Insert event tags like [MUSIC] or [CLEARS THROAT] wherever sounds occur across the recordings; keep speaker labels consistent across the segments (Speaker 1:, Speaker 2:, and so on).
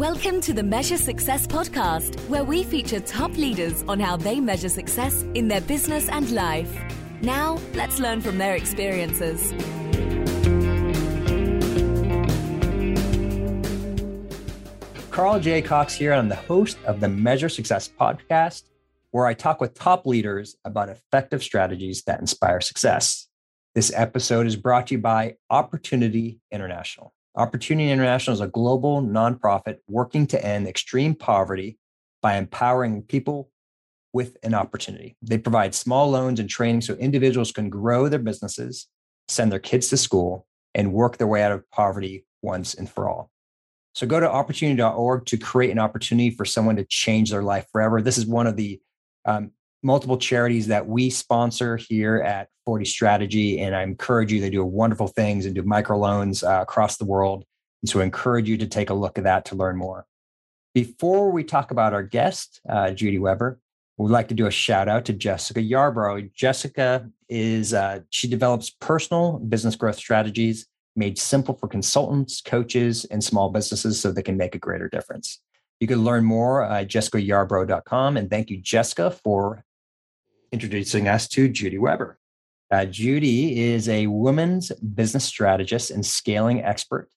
Speaker 1: Welcome to the Measure Success podcast, where we feature top leaders on how they measure success in their business and life. Now, let's learn from their experiences.
Speaker 2: Carl J. Cox here. I'm the host of the Measure Success podcast, where I talk with top leaders about effective strategies that inspire success. This episode is brought to you by Opportunity International. Opportunity International is a global nonprofit working to end extreme poverty by empowering people with an opportunity. They provide small loans and training so individuals can grow their businesses, send their kids to school, and work their way out of poverty once and for all. So go to opportunity.org to create an opportunity for someone to change their life forever. This is one of the um, multiple charities that we sponsor here at 40 Strategy. And I encourage you, they do wonderful things and do microloans uh, across the world. And so I encourage you to take a look at that to learn more. Before we talk about our guest, uh, Judy Weber, we'd like to do a shout out to Jessica Yarbrough. Jessica is, uh, she develops personal business growth strategies made simple for consultants, coaches, and small businesses so they can make a greater difference. You can learn more at jessicayarbrough.com. And thank you, Jessica, for introducing us to Judy Weber. Uh, Judy is a women's business strategist and scaling expert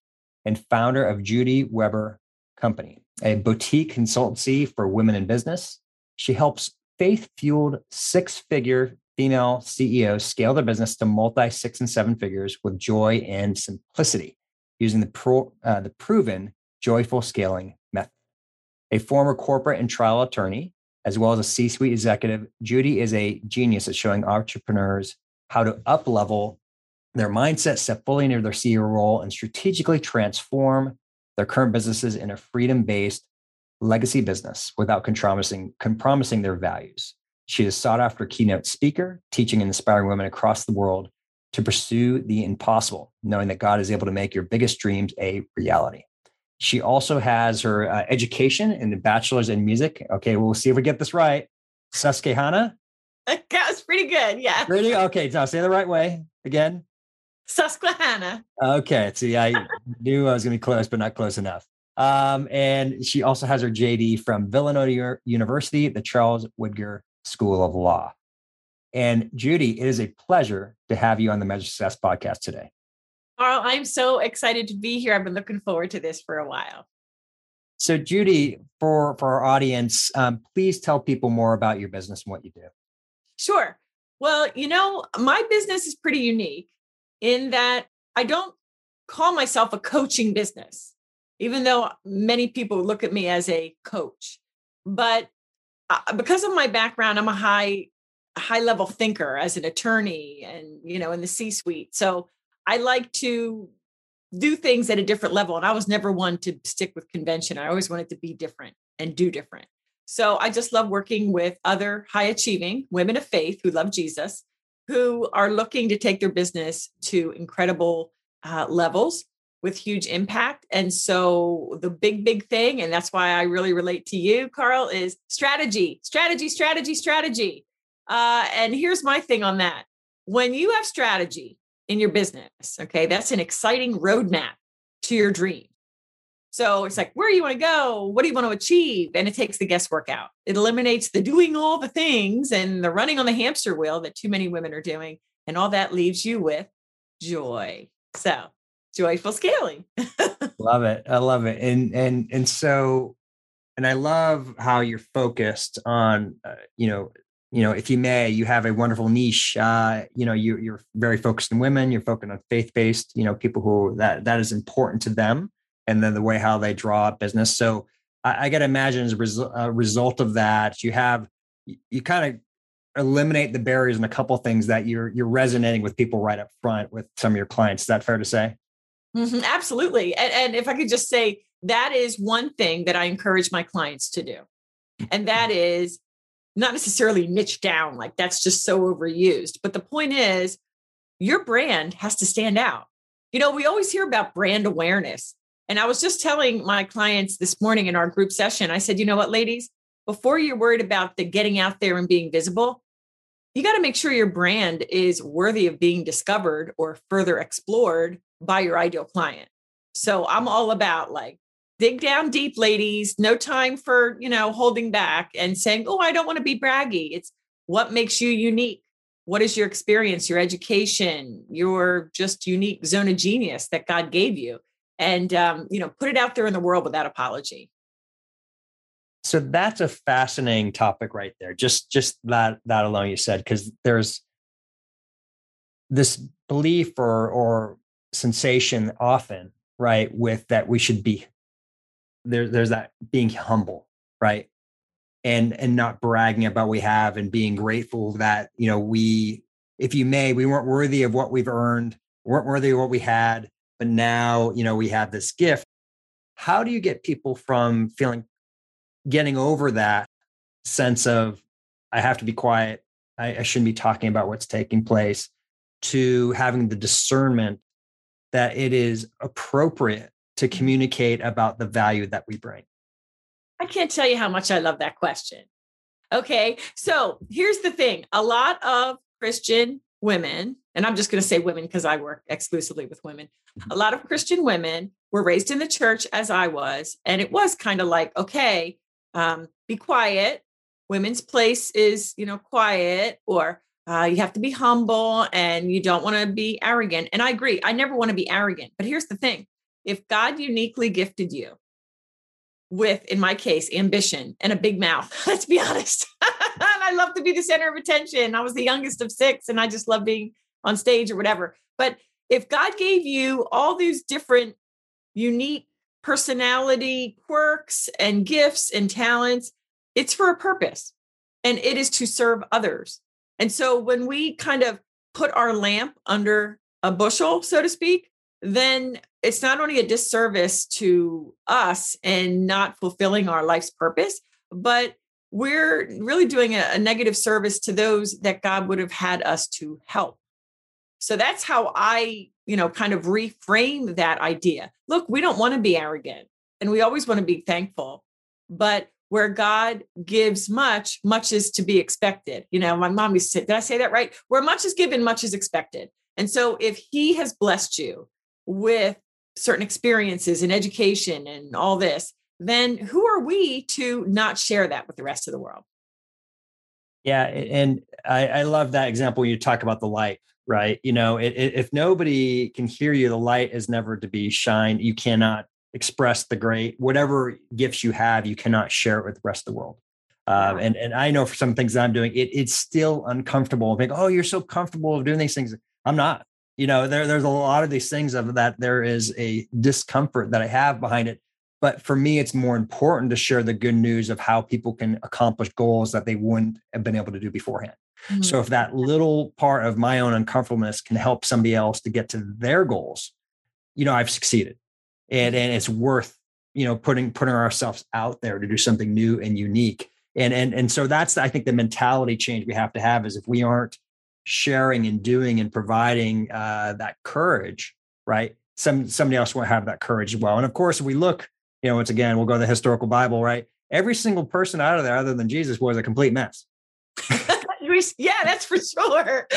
Speaker 2: and founder of Judy Weber Company, a boutique consultancy for women in business. She helps faith fueled six figure female CEOs scale their business to multi six and seven figures with joy and simplicity using the, pro, uh, the proven joyful scaling method. A former corporate and trial attorney, as well as a C suite executive, Judy is a genius at showing entrepreneurs how to up level their mindset, step fully into their CEO role, and strategically transform their current businesses in a freedom based legacy business without compromising, compromising their values. She is a sought after keynote speaker, teaching and inspiring women across the world to pursue the impossible, knowing that God is able to make your biggest dreams a reality. She also has her uh, education in the bachelor's in music. Okay, we'll see if we get this right. Susquehanna. [LAUGHS]
Speaker 3: That was pretty good. Yeah.
Speaker 2: Pretty okay. Now say the right way again.
Speaker 3: Susquehanna.
Speaker 2: Okay. See, I knew I was going to be close, but not close enough. Um, and she also has her JD from Villanova University, the Charles Widger School of Law. And Judy, it is a pleasure to have you on the Measure Success podcast today.
Speaker 3: Carl, I'm so excited to be here. I've been looking forward to this for a while.
Speaker 2: So, Judy, for for our audience, um, please tell people more about your business and what you do.
Speaker 3: Sure. Well, you know, my business is pretty unique in that I don't call myself a coaching business, even though many people look at me as a coach. But uh, because of my background, I'm a high high level thinker as an attorney and you know in the C suite. So I like to do things at a different level. And I was never one to stick with convention. I always wanted to be different and do different. So I just love working with other high achieving women of faith who love Jesus, who are looking to take their business to incredible uh, levels with huge impact. And so the big, big thing, and that's why I really relate to you, Carl, is strategy, strategy, strategy, strategy. Uh, and here's my thing on that. When you have strategy in your business, okay, that's an exciting roadmap to your dream. So it's like, where do you want to go? What do you want to achieve? And it takes the guesswork out. It eliminates the doing all the things and the running on the hamster wheel that too many women are doing. And all that leaves you with joy. So joyful scaling. [LAUGHS]
Speaker 2: love it. I love it. And and and so and I love how you're focused on uh, you know you know if you may you have a wonderful niche uh, you know you, you're very focused on women you're focused on faith-based you know people who that that is important to them and then the way how they draw business so i, I got to imagine as a, res- a, result of that you have you, you kind of eliminate the barriers and a couple things that you're you're resonating with people right up front with some of your clients is that fair to say
Speaker 3: Mm-hmm, absolutely. And, and if I could just say, that is one thing that I encourage my clients to do. And that is not necessarily niche down, like that's just so overused. But the point is, your brand has to stand out. You know, we always hear about brand awareness. And I was just telling my clients this morning in our group session, I said, you know what, ladies, before you're worried about the getting out there and being visible, you got to make sure your brand is worthy of being discovered or further explored by your ideal client. So I'm all about like dig down deep, ladies. No time for, you know, holding back and saying, oh, I don't want to be braggy. It's what makes you unique. What is your experience, your education, your just unique zone of genius that God gave you? And, um, you know, put it out there in the world without apology.
Speaker 2: So that's a fascinating topic right there. Just, just that, that alone you said, because there's this belief or, or sensation often, right, with that we should be there, there's that being humble, right? And and not bragging about what we have and being grateful that, you know, we, if you may, we weren't worthy of what we've earned, weren't worthy of what we had, but now, you know, we have this gift. How do you get people from feeling getting over that sense of I have to be quiet, I, I shouldn't be talking about what's taking place, to having the discernment that it is appropriate to communicate about the value that we bring?
Speaker 3: I can't tell you how much I love that question. Okay. So here's the thing a lot of Christian women, and I'm just going to say women because I work exclusively with women, mm-hmm. a lot of Christian women were raised in the church as I was. And it was kind of like, okay, um, be quiet. Women's place is, you know, quiet, or uh, you have to be humble and you don't want to be arrogant. And I agree. I never want to be arrogant. But here's the thing if God uniquely gifted you with, in my case, ambition and a big mouth, [LAUGHS] let's be honest. and I love to be the center of attention. I was the youngest of six and I just love being on stage or whatever. But if God gave you all these different unique personality quirks and gifts and talents, it's for a purpose and it is to serve others. And so when we kind of put our lamp under a bushel, so to speak, then it's not only a disservice to us and not fulfilling our life's purpose, but we're really doing a, a, negative service to those that God would have had us to help. So that's how I, you know, kind of reframe that idea. Look, we don't want to be arrogant and we always want to be thankful, but where God gives much, much is to be expected. You know, my mom used to say, did I say that right? Where much is given, much is expected. And so if he has blessed you with certain experiences and education and all this, then who are we to not share that with the rest of the world?
Speaker 2: Yeah, and I, I love that example. You talk about the light, right? You know, it, it, if nobody can hear you, the light is never to be shined. You cannot express the great whatever gifts you have. You cannot share it with the rest of the world. Um, and and I know for some things that I'm doing, it, it's still uncomfortable. I think, oh, you're so comfortable of doing these things. I'm not you know there, there's a lot of these things of that there is a discomfort that i have behind it but for me it's more important to share the good news of how people can accomplish goals that they wouldn't have been able to do beforehand. Mm-hmm. so if that little part of my own uncomfortableness can help somebody else to get to their goals you know i've succeeded. And and it's worth you know putting putting ourselves out there to do something new and unique. And and and so that's i think the mentality change we have to have is if we aren't sharing and doing and providing uh, that courage, right? Some somebody else will have that courage as well. And of course, if we look, you know, once again, we'll go to the historical Bible, right? Every single person out of there, other than Jesus, was a complete mess. [LAUGHS]
Speaker 3: yeah, that's for sure.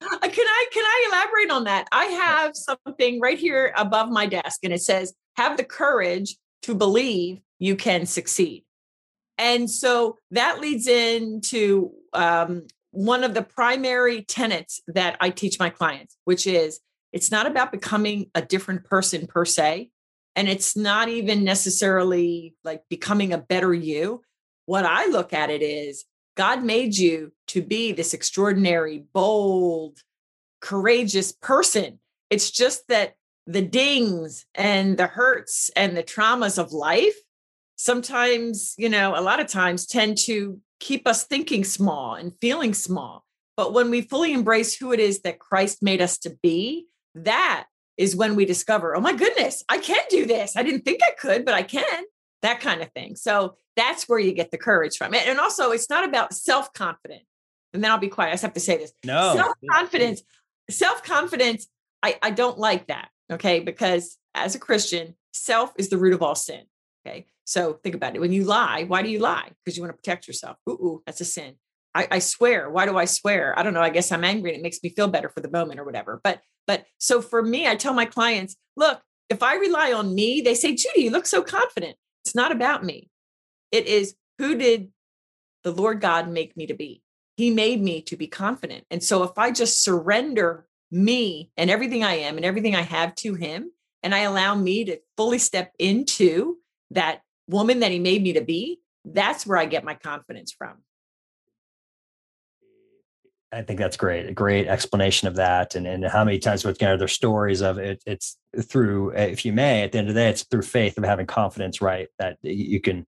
Speaker 3: Uh, can I can I elaborate on that? I have something right here above my desk, and it says, "Have the courage to believe you can succeed." And so that leads into um, one of the primary tenets that I teach my clients, which is it's not about becoming a different person per se. And it's not even necessarily like becoming a better you. What I look at it is God made you to be this extraordinary, bold, courageous person. It's just that the dings and the hurts and the traumas of life sometimes, you know, a lot of times tend to keep us thinking small and feeling small. But when we fully embrace who it is that Christ made us to be, that is when we discover, oh my goodness, I can do this. I didn't think I could, but I can. That kind of thing. So that's where you get the courage from. And also, it's not about self confidence. And then I'll be quiet. I just have to say this.
Speaker 2: No.
Speaker 3: Self confidence. Self confidence. I, I don't like that. Okay. Because as a Christian, self is the root of all sin. Okay. So think about it. When you lie, why do you lie? Because you want to protect yourself. Ooh, ooh that's a sin. I, I, swear. Why do I swear? I don't know. I guess I'm angry and it makes me feel better for the moment or whatever. But but so for me, I tell my clients, look, if I rely on me, they say, Judy, you look so confident. It's not about me. It is who did the Lord God make me to be? He made me to be confident. And so if I just surrender me and everything I am and everything I have to Him, and I allow me to fully step into that woman that He made me to be, that's where I get my confidence from.
Speaker 2: I think that's great. A great explanation of that, and and how many times with you know there's stories of it. It's through, if you may, at the end of the day, it's through faith of having confidence, right? That you can.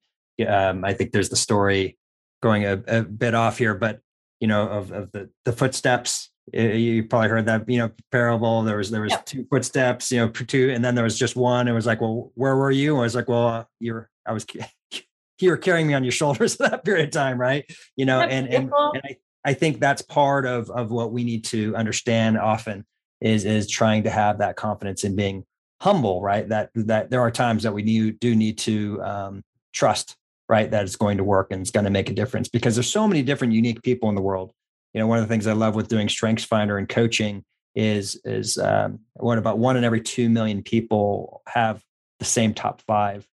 Speaker 2: Um, I think there's the story going a, a bit off here, but you know, of, of the, the footsteps. You probably heard that, you know, parable. There was, there was yep. two footsteps, you know, two, and then there was just one. It was like, well, where were you? I was like, well, you're, I was, [LAUGHS] you were carrying me on your shoulders [LAUGHS] for that period of time. Right. You know, and, and, and I, I think that's part of, of what we need to understand often is, is trying to have that confidence in being humble, right? That, that there are times that we need, do need to um, trust right that it's going to work and it's going to make a difference because there's so many different unique people in the world you know one of the things i love with doing strengths finder and coaching is is um, what about one in every two million people have the same top five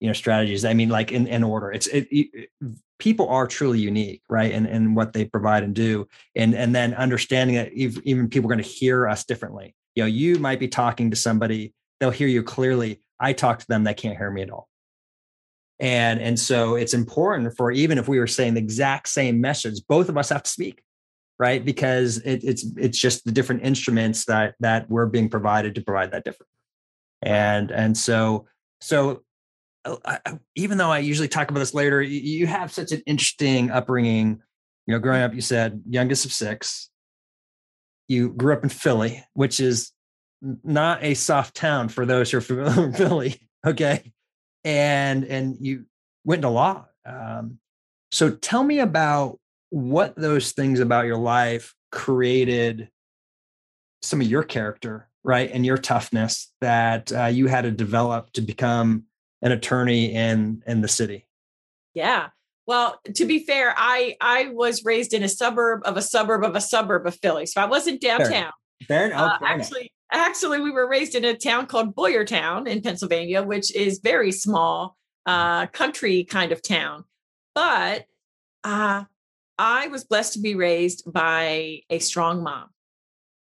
Speaker 2: you know strategies i mean like in, in order. It's it, it, people are truly unique right and and what they provide and do and and then understanding that even people are going to hear us differently. You know you might be talking to somebody they'll hear you clearly. I talk to them they can't hear me at all. And and so it's important for even if we were saying the exact same message both of us have to speak right because it, it's it's just the different instruments that that we're being provided to provide that different. And and so so I, even though i usually talk about this later you have such an interesting upbringing you know growing up you said youngest of six you grew up in philly which is not a soft town for those who are familiar [LAUGHS] with philly okay and and you went into law. Um, so tell me about what those things about your life created some of your character, right, and your toughness that uh, you had to develop to become an attorney in in the city.
Speaker 3: Yeah. Well, to be fair, I I was raised in a suburb of a suburb of a suburb of Philly, so I wasn't downtown.
Speaker 2: Fair, fair enough.
Speaker 3: Uh, actually, actually we were raised in a town called boyertown in pennsylvania which is very small uh, country kind of town but uh, i was blessed to be raised by a strong mom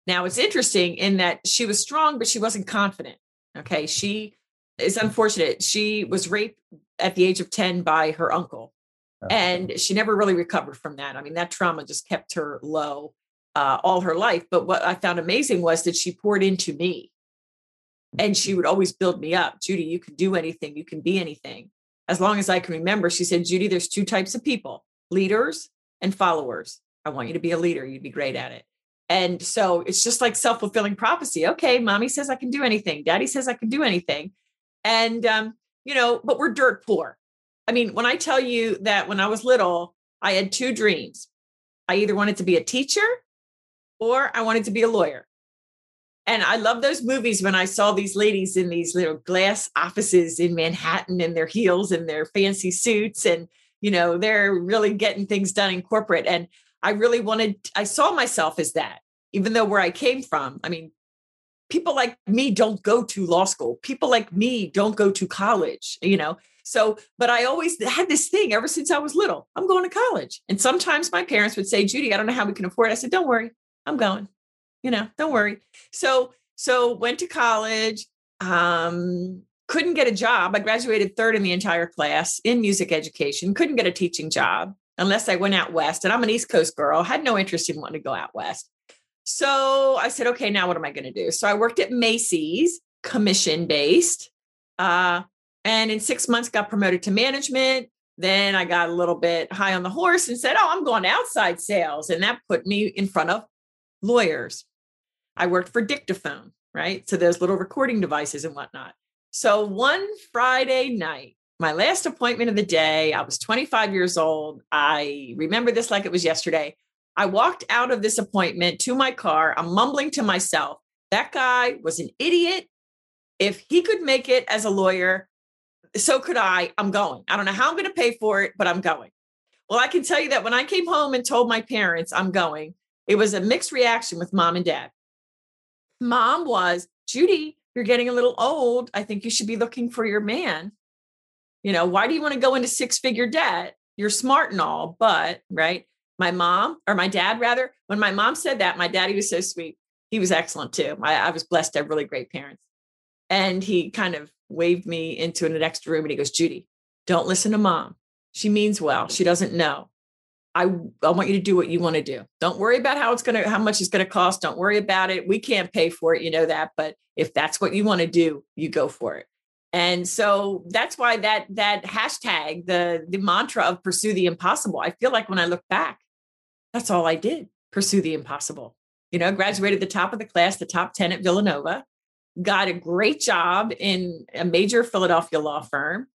Speaker 3: now it's interesting in that she was strong but she wasn't confident okay she is unfortunate she was raped at the age of 10 by her uncle oh. and she never really recovered from that i mean that trauma just kept her low uh, all her life. But what I found amazing was that she poured into me and she would always build me up. Judy, you can do anything, you can be anything. As long as I can remember, she said, Judy, there's two types of people leaders and followers. I want you to be a leader, you'd be great at it. And so it's just like self fulfilling prophecy. Okay, mommy says I can do anything, daddy says I can do anything. And, um, you know, but we're dirt poor. I mean, when I tell you that when I was little, I had two dreams. I either wanted to be a teacher or I wanted to be a lawyer. And I love those movies when I saw these ladies in these little glass offices in Manhattan in their heels and their fancy suits. And, you know, they're really getting things done in corporate. And I really wanted, I saw myself as that, even though where I came from, I mean, people like me don't go to law school. People like me don't go to college, you know. So, but I always had this thing ever since I was little. I'm going to college. And sometimes my parents would say, Judy, I don't know how we can afford it. I said, don't worry. I'm going. You know, don't worry. So so went to college. Um, couldn't get a job. I graduated third in the entire class in music education. Couldn't get a teaching job unless I went out west. And I'm an East Coast girl. Had no interest in wanting to go out west. So I said, okay, now what am I going to do? So I worked at Macy's, commission based, uh, and in six months got promoted to management. Then I got a little bit high on the horse and said, oh, I'm going outside sales, and that put me in front of lawyers. I worked for Dictaphone, right? So those little recording devices and whatnot. So one Friday night, my last appointment of the day, I was 25 years old. I remember this like it was yesterday. I walked out of this appointment to my car. I'm mumbling to myself, that guy was an idiot. If he could make it as a lawyer, so could I. I'm going. I don't know how I'm going to pay for it, but I'm going. Well, I can tell you that when I came home and told my parents I'm going, it was a mixed reaction with mom and dad. Mom was, Judy, you're getting a little old. I think you should be looking for your man. You know, why do you want to go into six figure debt? You're smart and all, but right. My mom or my dad, rather, when my mom said that, my daddy was so sweet. He was excellent too. I, I was blessed to have really great parents. And he kind of waved me into an extra room and he goes, Judy, don't listen to mom. She means well. She doesn't know. I, I want you to do what you want to do. Don't worry about how it's going to, how much it's going to cost. Don't worry about it. We can't pay for it. You know that. But if that's what you want to do, you go for it. And so that's why that, that hashtag, the, the mantra of pursue the impossible, I feel like when I look back, that's all I did pursue the impossible. You know, graduated the top of the class, the top 10 at Villanova, got a great job in a major Philadelphia law firm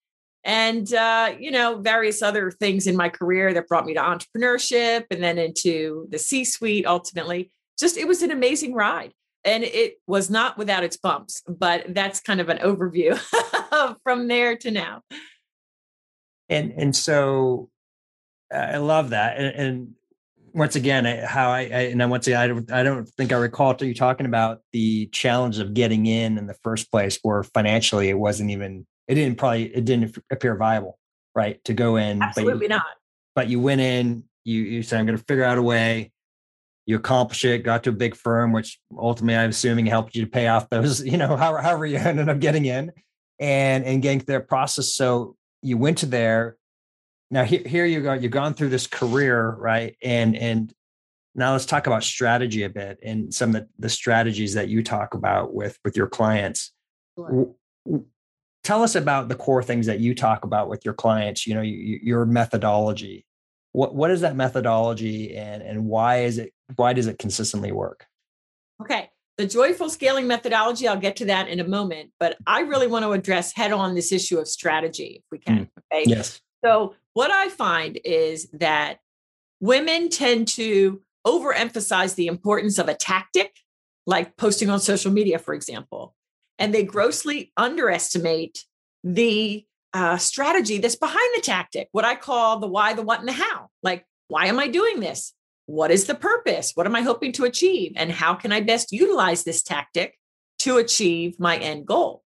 Speaker 3: and uh, you know various other things in my career that brought me to entrepreneurship and then into the c suite ultimately just it was an amazing ride and it was not without its bumps but that's kind of an overview [LAUGHS] from there to now
Speaker 2: and and so i love that and, and once again how I, I and I once again I don't I don't think I recall you talking about the challenge of getting in in the first place where financially it wasn't even it didn't probably it didn't appear viable, right? To go in,
Speaker 3: absolutely
Speaker 2: but you,
Speaker 3: not.
Speaker 2: But you went in, you you said I'm going to figure out a way. You accomplish it, got to a big firm, which ultimately I'm assuming helped you to pay off those, [LAUGHS] you know, however, however you [LAUGHS] ended up getting in, and and getting their process. So you went to there. Now here here you go. You've gone through this career, right? And and now let's talk about strategy a bit and some of the, the strategies that you talk about with with your clients. Sure tell us about the core things that you talk about with your clients you know you, your methodology what what is that methodology and and why is it why does it consistently work
Speaker 3: okay the joyful scaling methodology i'll get to that in a moment but i really want to address head on this issue of strategy if we can mm.
Speaker 2: okay yes
Speaker 3: so what i find is that women tend to overemphasize the importance of a tactic like posting on social media for example and they grossly underestimate the uh, strategy that's behind the tactic, what I call the why, the what, and the how. Like, why am I doing this? What is the purpose? What am I hoping to achieve? And how can I best utilize this tactic to achieve my end goal?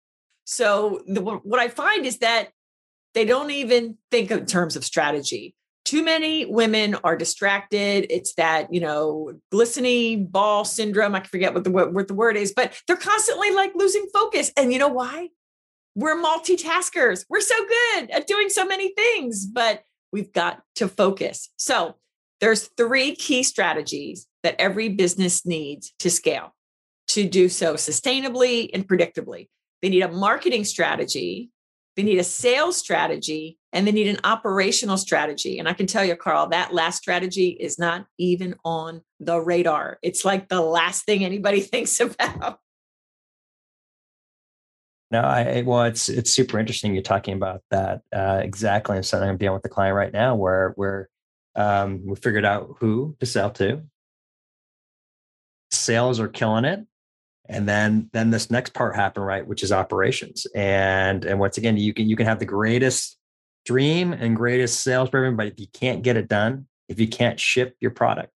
Speaker 3: So, the, what I find is that they don't even think in terms of strategy too many women are distracted. It's that, you know, glistening ball syndrome. I forget what the, what the word is, but they're constantly like losing focus. And you know why? We're multitaskers. We're so good at doing so many things, but we've got to focus. So there's three key strategies that every business needs to scale to do so sustainably and predictably. They need a marketing strategy they need a sales strategy and they need an operational strategy. And I can tell you, Carl, that last strategy is not even on the radar. It's like the last thing anybody [LAUGHS] thinks about.
Speaker 2: No, I well, it's it's super interesting. You're talking about that uh, exactly. And something I'm dealing with the client right now, where where um, we figured out who to sell to. Sales are killing it, and then then this next part happened right which is operations. And and once again you can you can have the greatest dream and greatest sales program but if you can't get it done if you can't ship your product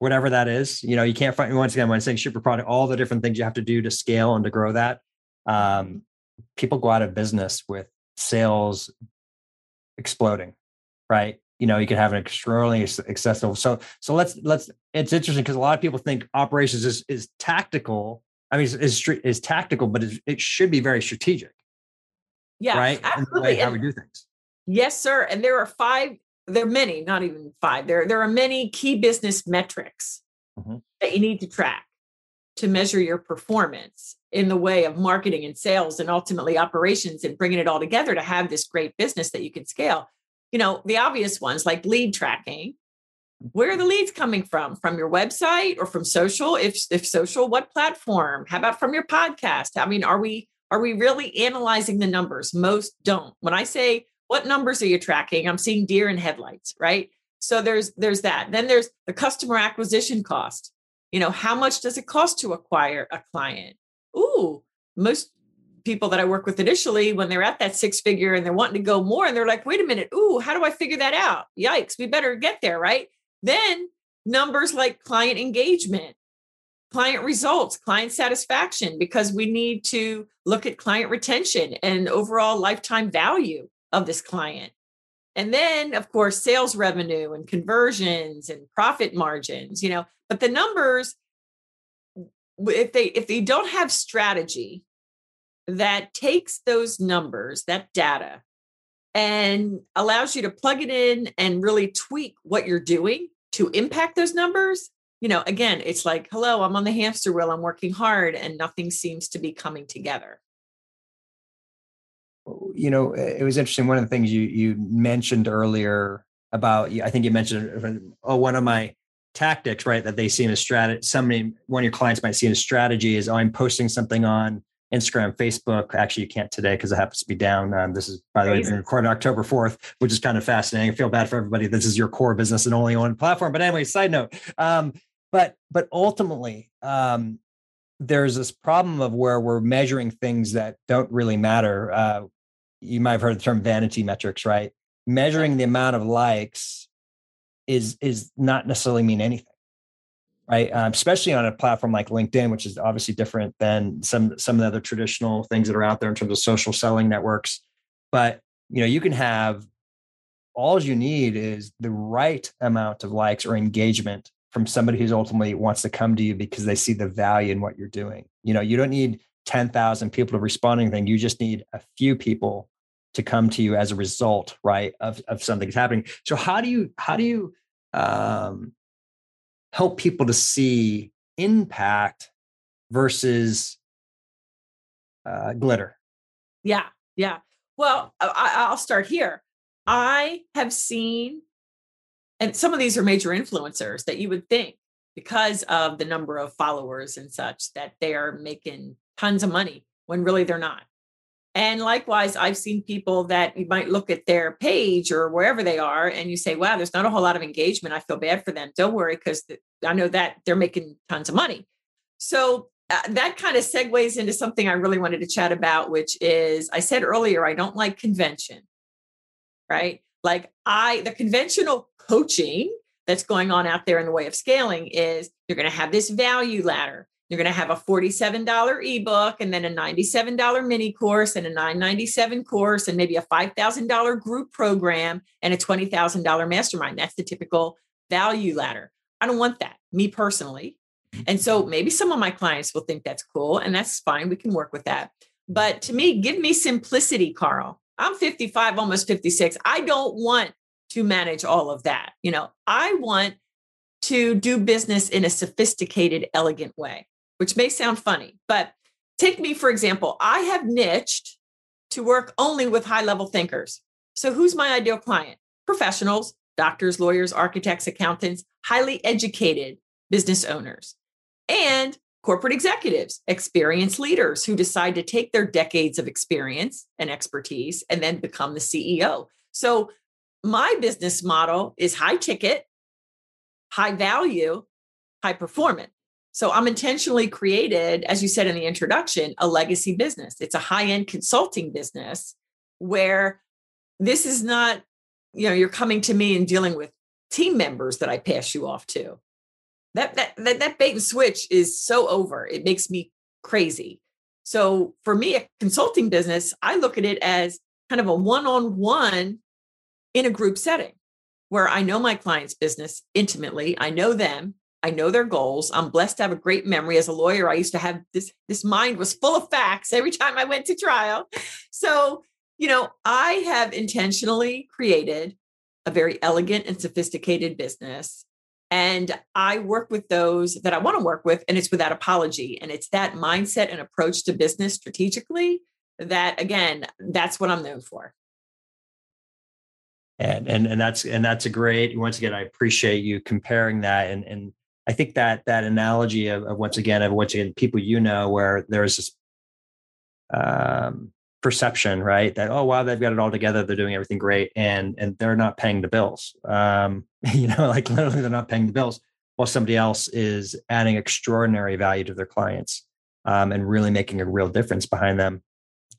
Speaker 2: whatever that is you know you can't find once again when i'm saying ship your product all the different things you have to do to scale and to grow that um, people go out of business with sales exploding right? You know you can have an extraordinarily accessible so so let's let's it's interesting because a lot of people think operations is is tactical I mean, is is, is tactical, but it should be very strategic.
Speaker 3: Yeah,
Speaker 2: right.
Speaker 3: Absolutely.
Speaker 2: how we do things.
Speaker 3: Yes, sir. And there are five. There are many, not even five. There there are many key business metrics mm-hmm. that you need to track to measure your performance in the way of marketing and sales and ultimately operations and bringing it all together to have this great business that you can scale. You know, the obvious ones like lead tracking, where are the leads coming from? From your website or from social? If if social what platform? How about from your podcast? I mean are we are we really analyzing the numbers? Most don't. When i say what numbers are you tracking? I'm seeing deer in headlights right? So there's there's that. Then there's the customer acquisition cost. You know how much does it cost to acquire a client? Ooh most people that i work with initially when they're at that six figure and they're wanting to go more and they're like wait a minute. Ooh how do i figure that out? Yikes we better get there right then numbers like client engagement. client results, client satisfaction, because we need to look at client retention and overall lifetime value of this client. And then, of course, sales revenue and conversions and profit margins, you know, but the numbers, if they if they don't have strategy that takes those numbers, that data, and allows you to plug it in and really tweak what you're doing to impact those numbers, you know, again, it's like, hello, I'm on the hamster wheel, I'm working hard, and nothing seems to be coming together.
Speaker 2: Oh, you know, it was interesting. One of the things you you mentioned earlier about, I think you mentioned, oh, one of my tactics, right, that they see in a strategy. Somebody, one of your clients might see in a strategy is, oh, I'm posting something on Instagram, Facebook. Actually, you can't today because it happens to be down. Um, this is, by the way, being recorded October 4th, which is kind of fascinating. I feel bad for everybody. This is your core business and only one platform. But anyway, side note. Um, but but ultimately, um, there's this problem of where we're measuring things that don't really matter. Uh, you might have heard the term vanity metrics, right? Measuring the amount of likes is is not necessarily mean anything right? Um, especially on a platform like LinkedIn, which is obviously different than some some of the other traditional things that are out there in terms of social selling networks. But you know, you can have all you need is the right amount of likes or engagement from somebody who's ultimately wants to come to you because they see the value in what you're doing. You know, you don't need 10,000 people to respond to anything. You just need a few people to come to you as a result, right, of, of something's happening. So how do you, how do you um, help people to see impact versus uh, glitter.
Speaker 3: Yeah, yeah. Well, I, will start here. I have seen, and some of these are major influencers that you would think because of the number of followers and such that they are making tons of money when really they're not. And likewise, I've seen people that you might look at their page or wherever they are and you say, wow, there's not a whole lot of engagement. I feel bad for them. Don't worry, because I know that they're making tons of money. So uh, that kind of segues into something I really wanted to chat about, which is I said earlier, I don't like convention, right? Like I, the conventional coaching that's going on out there in the way of scaling is you're going to have this value ladder you're going to have a $47 ebook and then a $97 mini course and a 997 course and maybe a $5,000 group program and a $20,000 mastermind. That's the typical value ladder. I don't want that, me personally. And so maybe some of my clients will think that's cool and that's fine. We can work with that. But to me, give me simplicity, Carl. I'm 55, almost 56. I don't want to manage all of that. You know, I want to do business in a sophisticated, elegant way which may sound funny, but take me, for example, I have niched to work only with high level thinkers. So, who's my ideal client? Professionals, doctors, lawyers, architects, accountants, highly educated business owners, and corporate executives, experienced leaders who decide to take their decades of experience and expertise and then become the CEO. So, my business model is high ticket, high value, high performance. So I'm intentionally created, as you said in the introduction, a legacy business. It's a high end consulting business where this is not, you know, you're coming to me and dealing with team members that I pass you off to. That, that, that, that bait and switch is so over. It makes me crazy. So for me, a consulting business, I look at it as kind of a one on one in a group setting where I know my client's business intimately. I know them. I know their goals. I'm blessed to have a great memory. As a lawyer, I used to have this, this mind was full of facts every time I went to trial. So, you know, I have intentionally created a very elegant and sophisticated business. And I work with those that I want to work with, and it's without apology. And it's that mindset and approach to business strategically that, again, that's what I'm known for
Speaker 2: and and and that's and that's a great once again i appreciate you comparing that and and I think that that analogy of, of once again of once again people you know where there's this um, perception, right? That oh wow they've got it all together, they're doing everything great, and and they're not paying the bills. Um, [LAUGHS] you know, like literally they're not paying the bills, while somebody else is adding extraordinary value to their clients um, and really making a real difference behind them.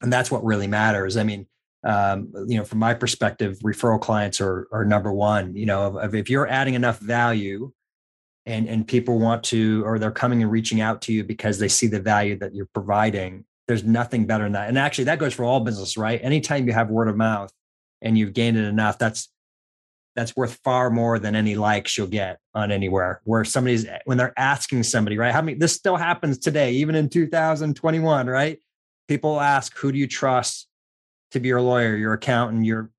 Speaker 2: And that's what really matters. I mean, um, you know, from my perspective, referral clients are are number one. You know, if, if you're adding enough value and and people want to or they're coming and reaching out to you because they see the value that you're providing there's nothing better than that. And actually that goes for all business right? Anytime you have word of mouth and you've gained it enough that's that's worth far more than any likes you'll get on anywhere where somebody's eh, when they're asking somebody right? How many this still happens today even in 2021 right? People ask who do you trust to be your lawyer your accountant your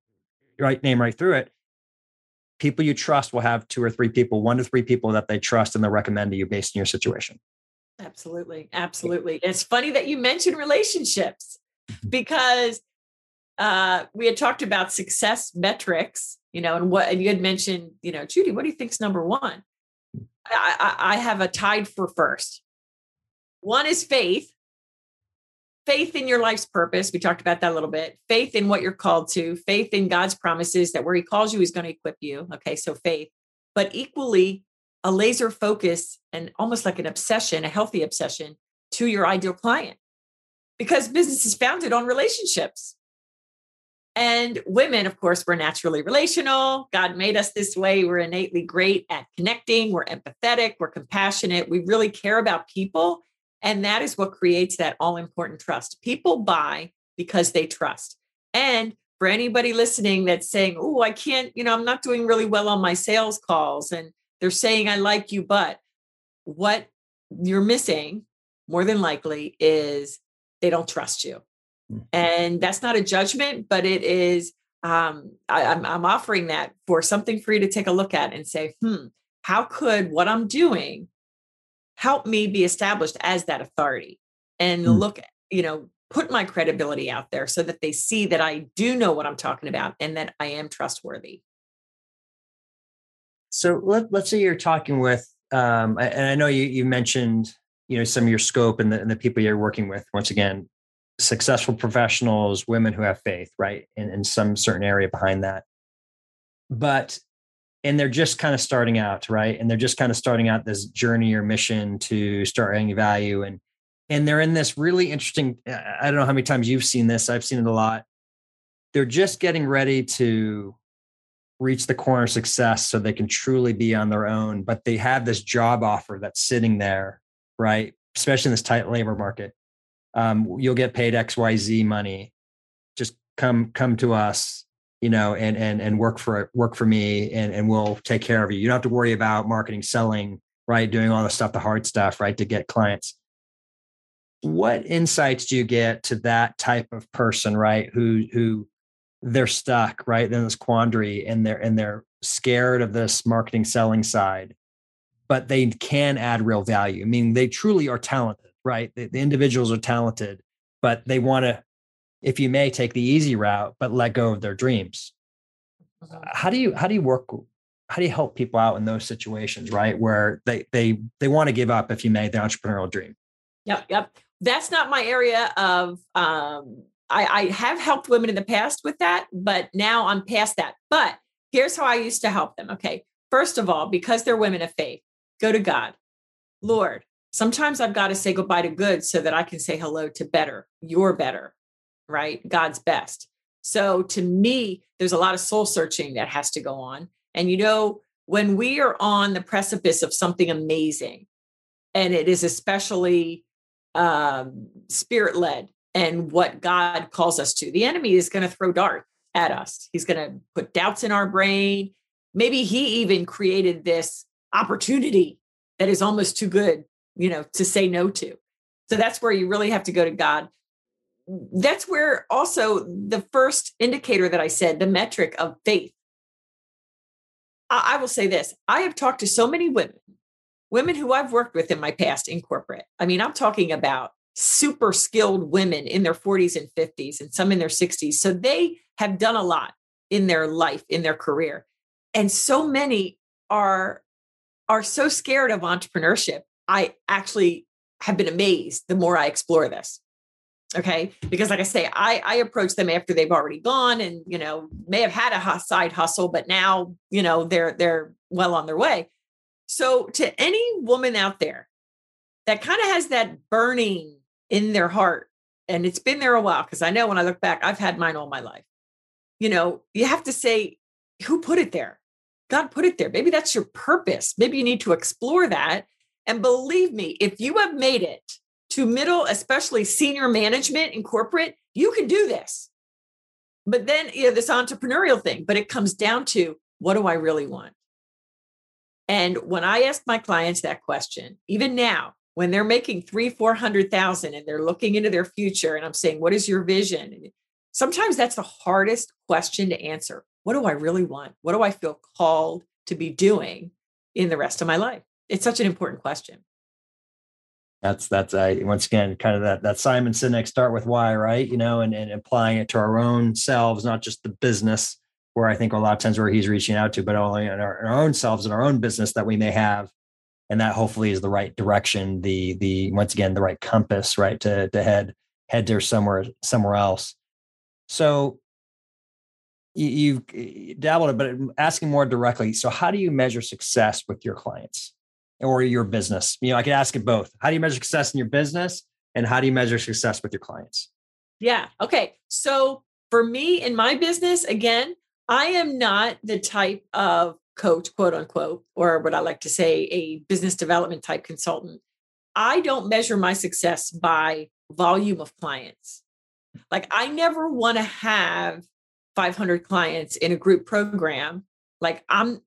Speaker 2: right name right through it people you trust will have two or three people, one to three people that they trust and they'll recommend to you based on your situation.
Speaker 3: Absolutely. Absolutely. It's funny that you mentioned relationships mm-hmm. because uh, we had talked about success metrics, you know, and what, and you had mentioned, you know, Judy, what do you think's number one? I, I, I have a tied for first. One is faith, faith in your life's purpose. We talked about that a little bit. Faith in what you're called to, faith in God's promises that where He calls you, He's going to equip you. Okay, so faith, but equally a laser focus and almost like an obsession, a healthy obsession to your ideal client. Because business is founded on relationships. And women, of course, we're naturally relational. God made us this way. We're innately great at connecting. We're empathetic. We're compassionate. We really care about people. And that is what creates that all important trust. People buy because they trust. And for anybody listening that's saying, Oh, I can't, you know, I'm not doing really well on my sales calls, and they're saying, I like you, but what you're missing more than likely is they don't trust you. Mm-hmm. And that's not a judgment, but it is, um, I, I'm, I'm offering that for something for you to take a look at and say, hmm, how could what I'm doing help me be established as that authority and mm. look, you know, put my credibility out there so that they see that I do know what I'm talking about and that I am trustworthy.
Speaker 2: So let, let's say you're talking with, um, and I know you, you mentioned, you know, some of your scope and the, and the people you're working with, once again, successful professionals, women who have faith, right? In, in some certain area behind that. But and they're just kind of starting out right? And they're just kind of starting out this journey or mission to start adding value and and they're in this really interesting i don't know how many times you've seen this i've seen it a lot. They're just getting ready to reach the corner of success so they can truly be on their own but they have this job offer that's sitting there right? Especially in this tight labor market. Um, you'll get paid xyz money. Just come come to us you know, and and and work for work for me, and and we'll take care of you. You don't have to worry about marketing, selling, right, doing all the stuff, the hard stuff, right, to get clients. What insights do you get to that type of person, right, who who they're stuck, right, in this quandary, and they're and they're scared of this marketing, selling side, but they can add real value. I mean, they truly are talented, right? The, the individuals are talented, but they want to if you may take the easy route but let go of their dreams. Mm-hmm. how do you how do you work how do you help people out in those situations right where they they they want to give up if you may the entrepreneurial dream?
Speaker 3: Yep yep. That's not my area of um I, I have helped women in the past with that but now i'm past that. But here's how i used to help them okay? First of all because they're women of faith go to god. Lord sometimes i've got to say goodbye to good so that i can say hello to better you're better right? God's best. So to me, there's a lot of soul searching that has to go on. And you know, when we are on the precipice of something amazing, and it is especially um, spirit led and what God calls us to, the enemy is going to throw darts at us. He's going to put doubts in our brain. Maybe he even created this opportunity that is almost too good, you know, to say no to. So that's where you really have to go to God that's where also the first indicator that I said, the metric of faith. I, I, will say this I have talked to so many women, women who I've worked with in my past in corporate. I mean, I'm talking about super skilled women in their 40s and 50s and some in their 60s. So they have done a lot in their life, in their career. And so many are are so scared of entrepreneurship. I actually have been amazed the more I explore this okay because like i say i i approach them after they've already gone and you know may have had a side hustle but now you know they're they're well on their way so to any woman out there that kind of has that burning in their heart and it's been there a while because i know when i look back i've had mine all my life you know you have to say who put it there God put it there. Maybe that's your purpose. Maybe you need to explore that. And believe me, if you have made it to middle, especially senior management in corporate, you can do this. But then, you know, this entrepreneurial thing, but it comes down to what do I really want? And when I ask my clients that question, even now, when they're making three, 400,000 and they're looking into their future, and I'm saying, what is your vision? And sometimes that's the hardest question to answer. What do I really want? What do I feel called to be doing in the rest of my life? It's such an important question.
Speaker 2: That's that's I once again kind of that that Simon Sinek start with why, right? You know, and, and applying it to our own selves, not just the business, where I think a lot of times where he's reaching out to, but only in our, in our own selves and our own business that we may have, and that hopefully is the right direction, the the once again the right compass, right, to to head head to somewhere somewhere else. So you, you've dabbled, it, but asking more directly. So, how do you measure success with your clients or your business? You know, I could ask it both. How do you measure success in your business, and how do you measure success with your clients?
Speaker 3: Yeah. Okay. So for me in my business, again, I am not the type of coach, quote unquote, or what I like to say, a business development type consultant. I don't measure my success by volume of clients. Like, I never want to have 500 clients in a group program. Like, I'm,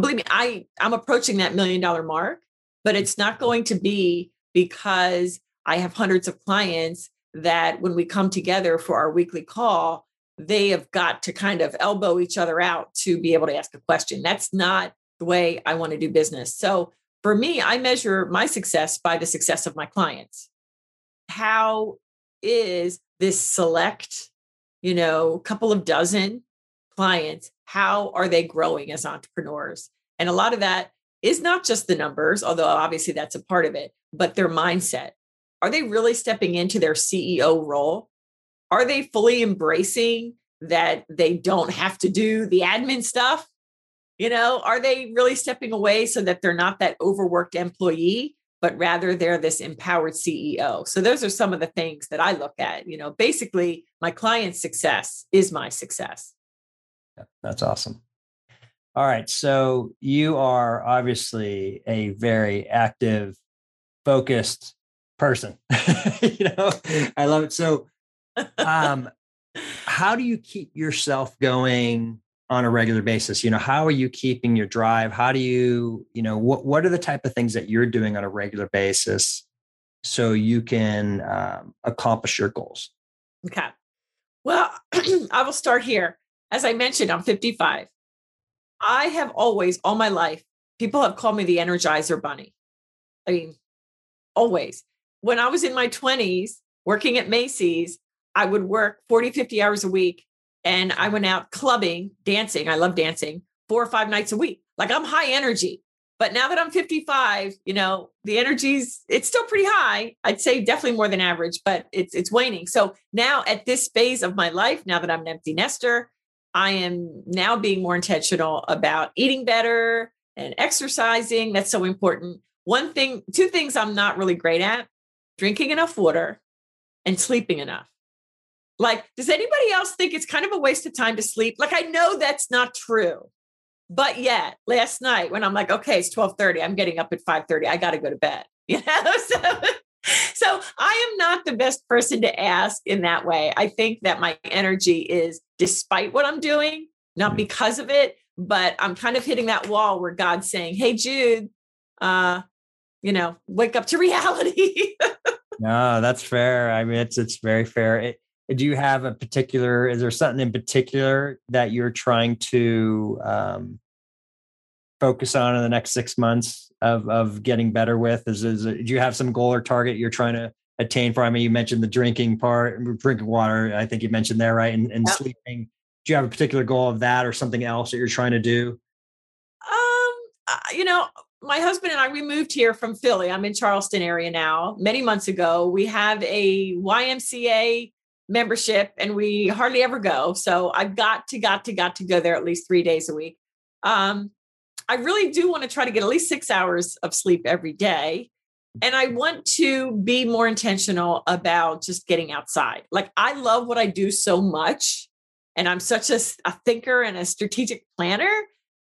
Speaker 3: believe me, I, I'm approaching that million dollar mark, but it's not going to be because I have hundreds of clients that when we come together for our weekly call, they have got to kind of elbow each other out to be able to ask a question. That's not the way I want to do business. So for me, I measure my success by the success of my clients. How is this select, you know, couple of dozen clients, how are they growing as entrepreneurs? And a lot of that is not just the numbers, although obviously that's a part of it, but their mindset. Are they really stepping into their CEO role? are they fully embracing that they don't have to do the admin stuff? You know, are they really stepping away so that they're not that overworked employee, but rather they're this empowered CEO? So those are some of the things that I look at. You know, basically, my client's success is my success.
Speaker 2: That's awesome. All right. So you are obviously a very active, focused person. [LAUGHS] you know, I love it. So um, how do you keep yourself going on a regular basis? You know, how are you keeping your drive? How do you, you know, what what are the type of things that you're doing on a regular basis so you can um, accomplish your goals?
Speaker 3: Okay. Well, [CLEARS THROAT] I will start here. As I mentioned, I'm 55. I have always, all my life, people have called me the Energizer Bunny. I mean, always. When I was in my 20s working at Macy's, I would work 40, 50 hours a week and I went out clubbing, dancing. I love dancing four or five nights a week. Like I'm high energy. But now that I'm 55, you know, the energy's it's still pretty high. I'd say definitely more than average, but it's it's waning. So now at this phase of my life, now that I'm an empty nester, I am now being more intentional about eating better and exercising. That's so important. One thing, two things I'm not really great at drinking enough water and sleeping enough. Like, does anybody else think it's kind of a waste of time to sleep? Like, I know that's not true. But yet, last night when I'm like, okay, it's 12:30, I'm getting up at 5:30. I got to go to bed. [LAUGHS] You know, so so I am not the best person to ask in that way. I think that my energy is despite what I'm doing, not mm-hmm. because of it, but I'm kind of hitting that wall where God's saying, Hey, Jude, uh, you know, wake up to reality. [LAUGHS]
Speaker 2: no, that's fair. I mean, it's it's very fair. It, do you have a particular is there something in particular that you're trying to um, focus on in the next six months of of getting better with is, is do you have some goal or target you're trying to attain for i mean you mentioned the drinking part drinking water i think you mentioned there right and, and sleeping do you have a particular goal of that or something else that you're trying to do
Speaker 3: um uh, you know my husband and I, we moved here from Philly. I'm in Charleston area now. Many months ago, we have a YMCA membership and we hardly ever go. So I've got to, got to, got to go there at least three days a week. Um, I really do want to try to get at least six hours of sleep every day. And I want to be more intentional about just getting outside. Like I love what I do so much. And I'm such a, a thinker and a strategic planner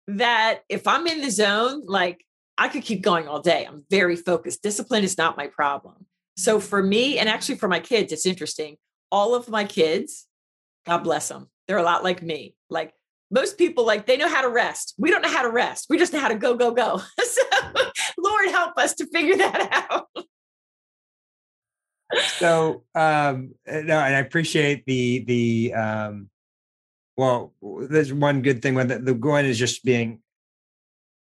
Speaker 3: that if I'm in the zone, like I could keep going all day. I'm very focused. Discipline is not my problem. So for me, and actually for my kids, it's interesting. All of my kids, God bless them, they're a lot like me. Like most people, like they know how to rest. We don't know how to rest. We just know how to go, go, go. [LAUGHS] so Lord help us to figure that out.
Speaker 2: so um no, and I appreciate the the um well, there's one good thing with the, the one is just being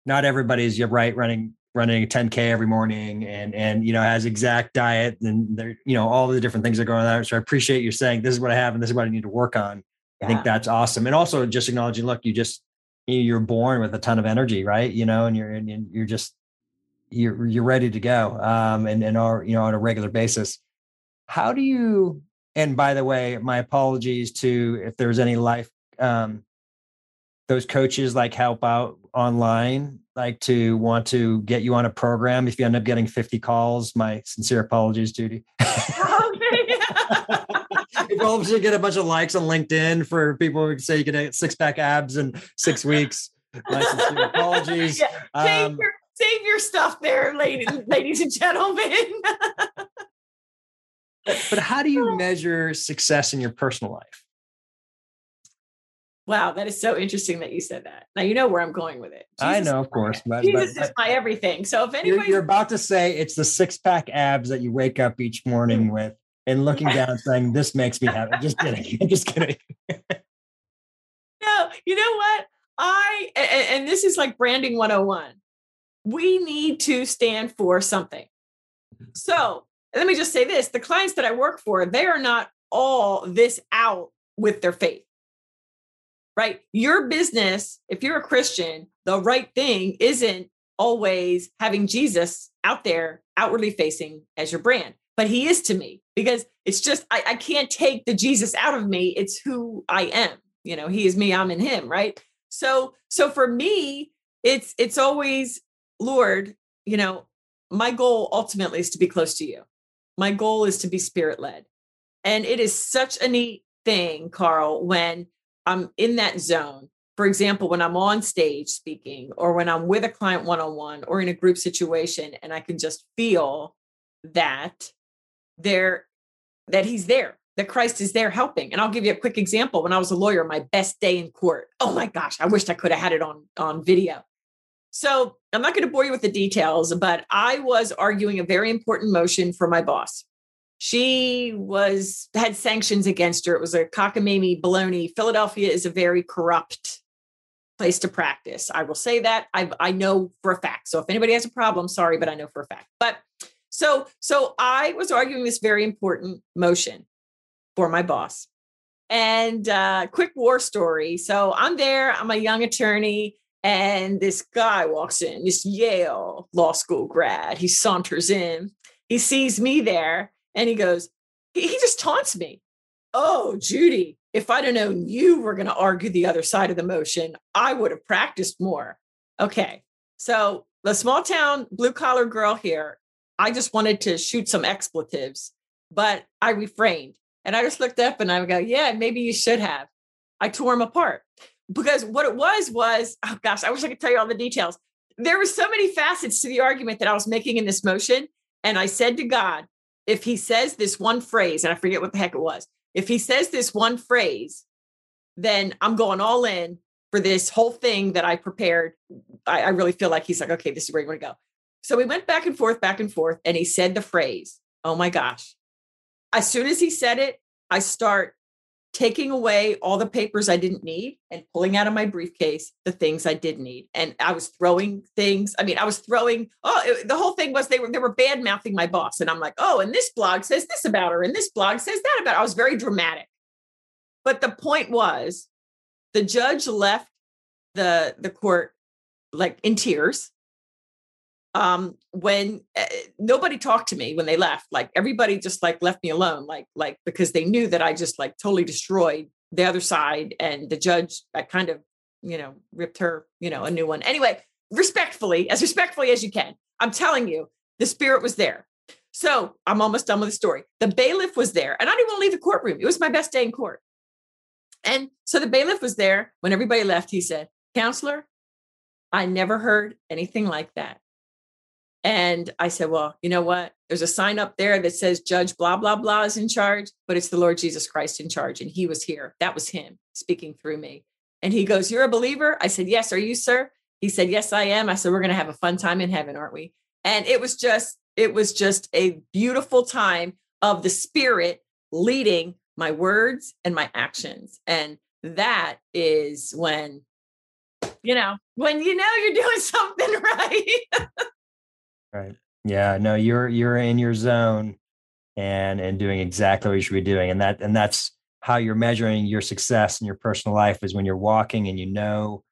Speaker 2: not everybody's you're right running running a 10k every morning and and you know has exact diet and there you know all the different things that are going on so i appreciate you saying this is what i have and this is what i need to work on yeah. i think that's awesome and also just acknowledging look you just you're born with a ton of energy right? You know and you're and you're just you're you're ready to go um and and are you know on a regular basis. How do you and by the way my apologies to if there's any life um those coaches like help out online like to want to get you on a program if you end up getting 50 calls. My sincere apologies judy. [LAUGHS] If [LAUGHS] all probably sudden get a bunch of likes on linkedin for people who say you can get six pack abs in six [LAUGHS] weeks my sincere apologies yeah.
Speaker 3: save, um, your, save your stuff there ladies, ladies and gentlemen
Speaker 2: but, but how do you [LAUGHS] measure success in your personal life
Speaker 3: Wow, that is so interesting that you said that. Now you know where I'm going with it.
Speaker 2: Jesus I know, of course.
Speaker 3: But, Jesus but, is my everything. So if anybody
Speaker 2: you're, you're, about to say it's the six pack abs that you wake up each morning with and looking down saying, This makes me happy. Just kidding. I'm [LAUGHS] just kidding.
Speaker 3: no, you know what? I and, and this is like branding 101. We need to stand for something. So let me just say this the clients that I work for, they are not all this out with their faith right? Your business, if you're a Christian, the right thing isn't always having Jesus out there outwardly facing as your brand, but he is to me because it's just, I, I can't take the Jesus out of me. It's who I am. You know, he is me, I'm in him, right? So, so for me, it's, it's always, Lord, you know, my goal ultimately is to be close to you. My goal is to be spirit led. And it is such a neat thing, Carl, when I'm in that zone. For example, when I'm on stage speaking or when I'm with a client one on one or in a group situation and I can just feel that there that he's there, that Christ is there helping. And I'll give you a quick example. When I was a lawyer, my best day in court. Oh my gosh, I wished I could have had it on on video. So, I'm not going to bore you with the details, but I was arguing a very important motion for my boss she was had sanctions against her. It was a cockamamie baloney. Philadelphia is a very corrupt place to practice. I will say that I I know for a fact. So if anybody has a problem, sorry, but I know for a fact. But so so I was arguing this very important motion for my boss. And uh, quick war story. So I'm there. I'm a young attorney. And this guy walks in, this Yale law school grad. He saunters in. He sees me there and he goes, he, he just taunts me. Oh, Judy, if I'd have known you were going to argue the other side of the motion, I would have practiced more. Okay. So the small town blue collar girl here, I just wanted to shoot some expletives, but I refrained. And I just looked up and I go, yeah, maybe you should have. I tore him apart because what it was was, oh gosh, I wish I could tell you all the details. There were so many facets to the argument that I was making in this motion. And I said to God, if he says this one phrase, and I forget what the heck it was, if he says this one phrase, then I'm going all in for this whole thing that I prepared. I, I really feel like he's like, okay, this is where you want to go. So we went back and forth, back and forth, and he said the phrase, oh my gosh. As soon as he said it, I start taking away all the papers I didn't need and pulling out of my briefcase the things I did need. And I was throwing things. I mean, I was throwing, oh, it, the whole thing was they were they were bad mouthing my boss. And I'm like, oh, and this blog says this about her, and this blog says that about her. I was very dramatic. But the point was the judge left the the court like in tears um when uh, nobody talked to me when they left like everybody just like left me alone like like because they knew that i just like totally destroyed the other side and the judge i kind of you know ripped her you know a new one. Anyway respectfully as respectfully as you can i'm telling you the spirit was there. So i'm almost done with the story. The bailiff was there and i didn't want to leave the courtroom. It was my best day in court. And so the bailiff was there when everybody left. He said counselor I never heard anything like that. And I said, Well, you know what? There's a sign up there that says Judge blah, blah, blah is in charge, but it's the Lord Jesus Christ in charge. And he was here. That was him speaking through me. And he goes, You're a believer? I said, Yes. Are you, sir? He said, Yes, I am. I said, We're going to have a fun time in heaven, aren't we? And it was just, it was just a beautiful time of the spirit leading my words and my actions. And that is when, you know, when you know you're doing [LAUGHS] something right. [LAUGHS]
Speaker 2: right. Yeah. No, you're you're in your zone and and doing exactly what you should be doing. And that and that's how you're measuring your success in your personal life is when you're walking and you know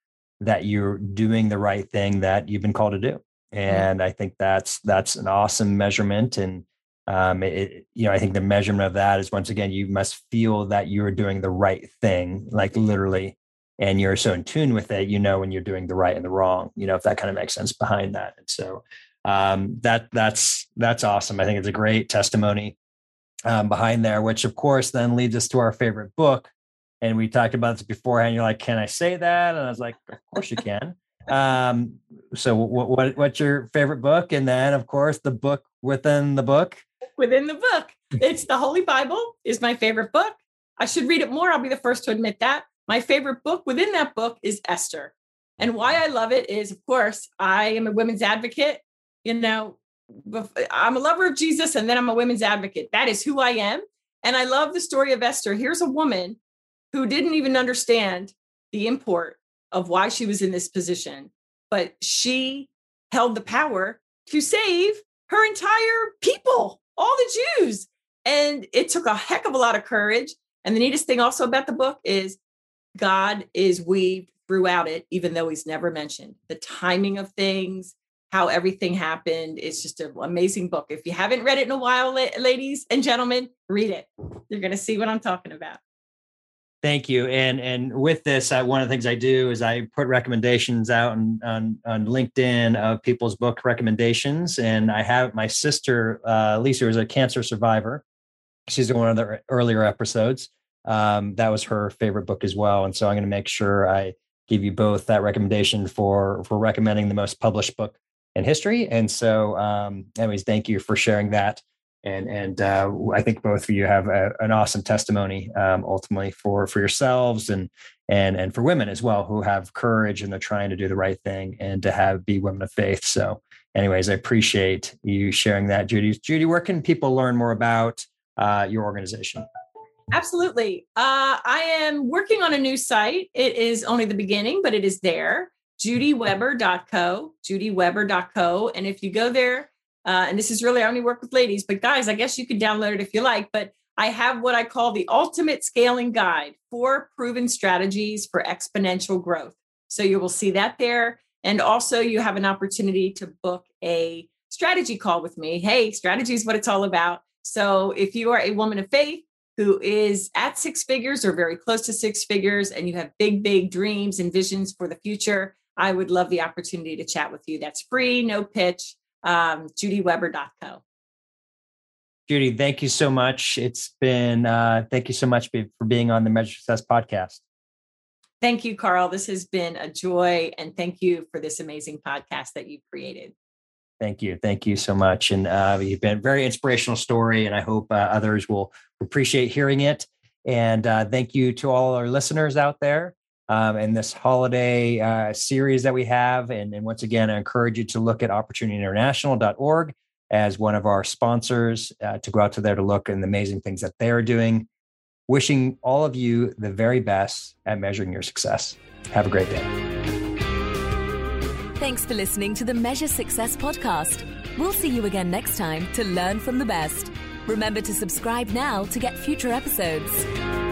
Speaker 2: that you're doing the right thing that you've been called to do. And mm-hmm. I think that's that's an awesome measurement. And um, it, you know, I think the measurement of that is once again, you must feel that you're doing the right thing, like literally, and you're so in tune with it, you know, when you're doing the right and the wrong, you know, if that kind of makes sense behind that. And so um, that that's that's awesome. I think it's a great testimony um, behind there, which of course then leads us to our favorite book. And we talked about this beforehand. You're like, "Can I say that?" And I was like, "Of course you can." um, so, what, what what's your favorite book? And then, of course, the book within the book
Speaker 3: within the book. It's the Holy Bible is my favorite book. I should read it more. I'll be the first to admit that. My favorite book within that book is Esther. And why I love it is, of course, I am a women's advocate. You know, I'm a lover of Jesus and then I'm a women's advocate. That is who I am. And I love the story of Esther. Here's a woman who didn't even understand the import of why she was in this position, but she held the power to save her entire people all the Jews. And it took a heck of a lot of courage. And the neatest thing also about the book is God is weaved throughout it, even though he's never mentioned the timing of things, how everything happened. It's just an amazing book. If you haven't read it in a while, ladies and gentlemen, read it. You're going to see what I'm talking about.
Speaker 2: Thank you. And and with this, I, one of the things I do is I put recommendations out on, on, on LinkedIn of people's book recommendations. And I have my sister uh, Lisa, who's a cancer survivor. She's in one of the earlier episodes. Um, that was her favorite book as well. And so I'm going to make sure I give you both that recommendation for for recommending the most published book in history. And so, um, anyways, thank you for sharing that and and uh, I think both of you have a, an awesome testimony um, ultimately for for yourselves and and and for women as well who have courage and they're trying to do the right thing and to have be women of faith. So, anyways, I appreciate you sharing that, Judy. Judy, where can people learn more about uh, your organization?
Speaker 3: Absolutely. Uh, I am working on a new site. It is only the beginning, but it is there. JudyWeber.co, JudyWeber.co, and if you go there uh, and this is really I only work with ladies, but guys, I guess you can download it if you like. But I have what I call the ultimate scaling guide for proven strategies for exponential growth. So you will see that there. And also, you have an opportunity to book a strategy call with me. Hey, strategy is what it's all about. So if you are a woman of faith who is at six figures or very close to six figures and you have big, big dreams and visions for the future, I would love the opportunity to chat with you. That's free, no pitch um, judyweber.co.
Speaker 2: Judy, thank you so much. It's been, uh, thank you so much for being on the Measure Success podcast.
Speaker 3: Thank you, Carl. This has been a joy. And thank you for this amazing podcast that you've created.
Speaker 2: Thank you. Thank you so much. And uh, you've been a very inspirational story, and I hope uh, others will appreciate hearing it. And uh, thank you to all our listeners out there um, and this holiday uh, series that we have. And, and once again, I encourage you to look at opportunityinternational.org as one of our sponsors uh, to go out to there to look at the amazing things that they are doing. Wishing all of you the very best at measuring your success. Have a great day.
Speaker 1: Thanks for listening to the Measure Success podcast. We'll see you again next time to learn from the best. Remember to subscribe now to get future episodes.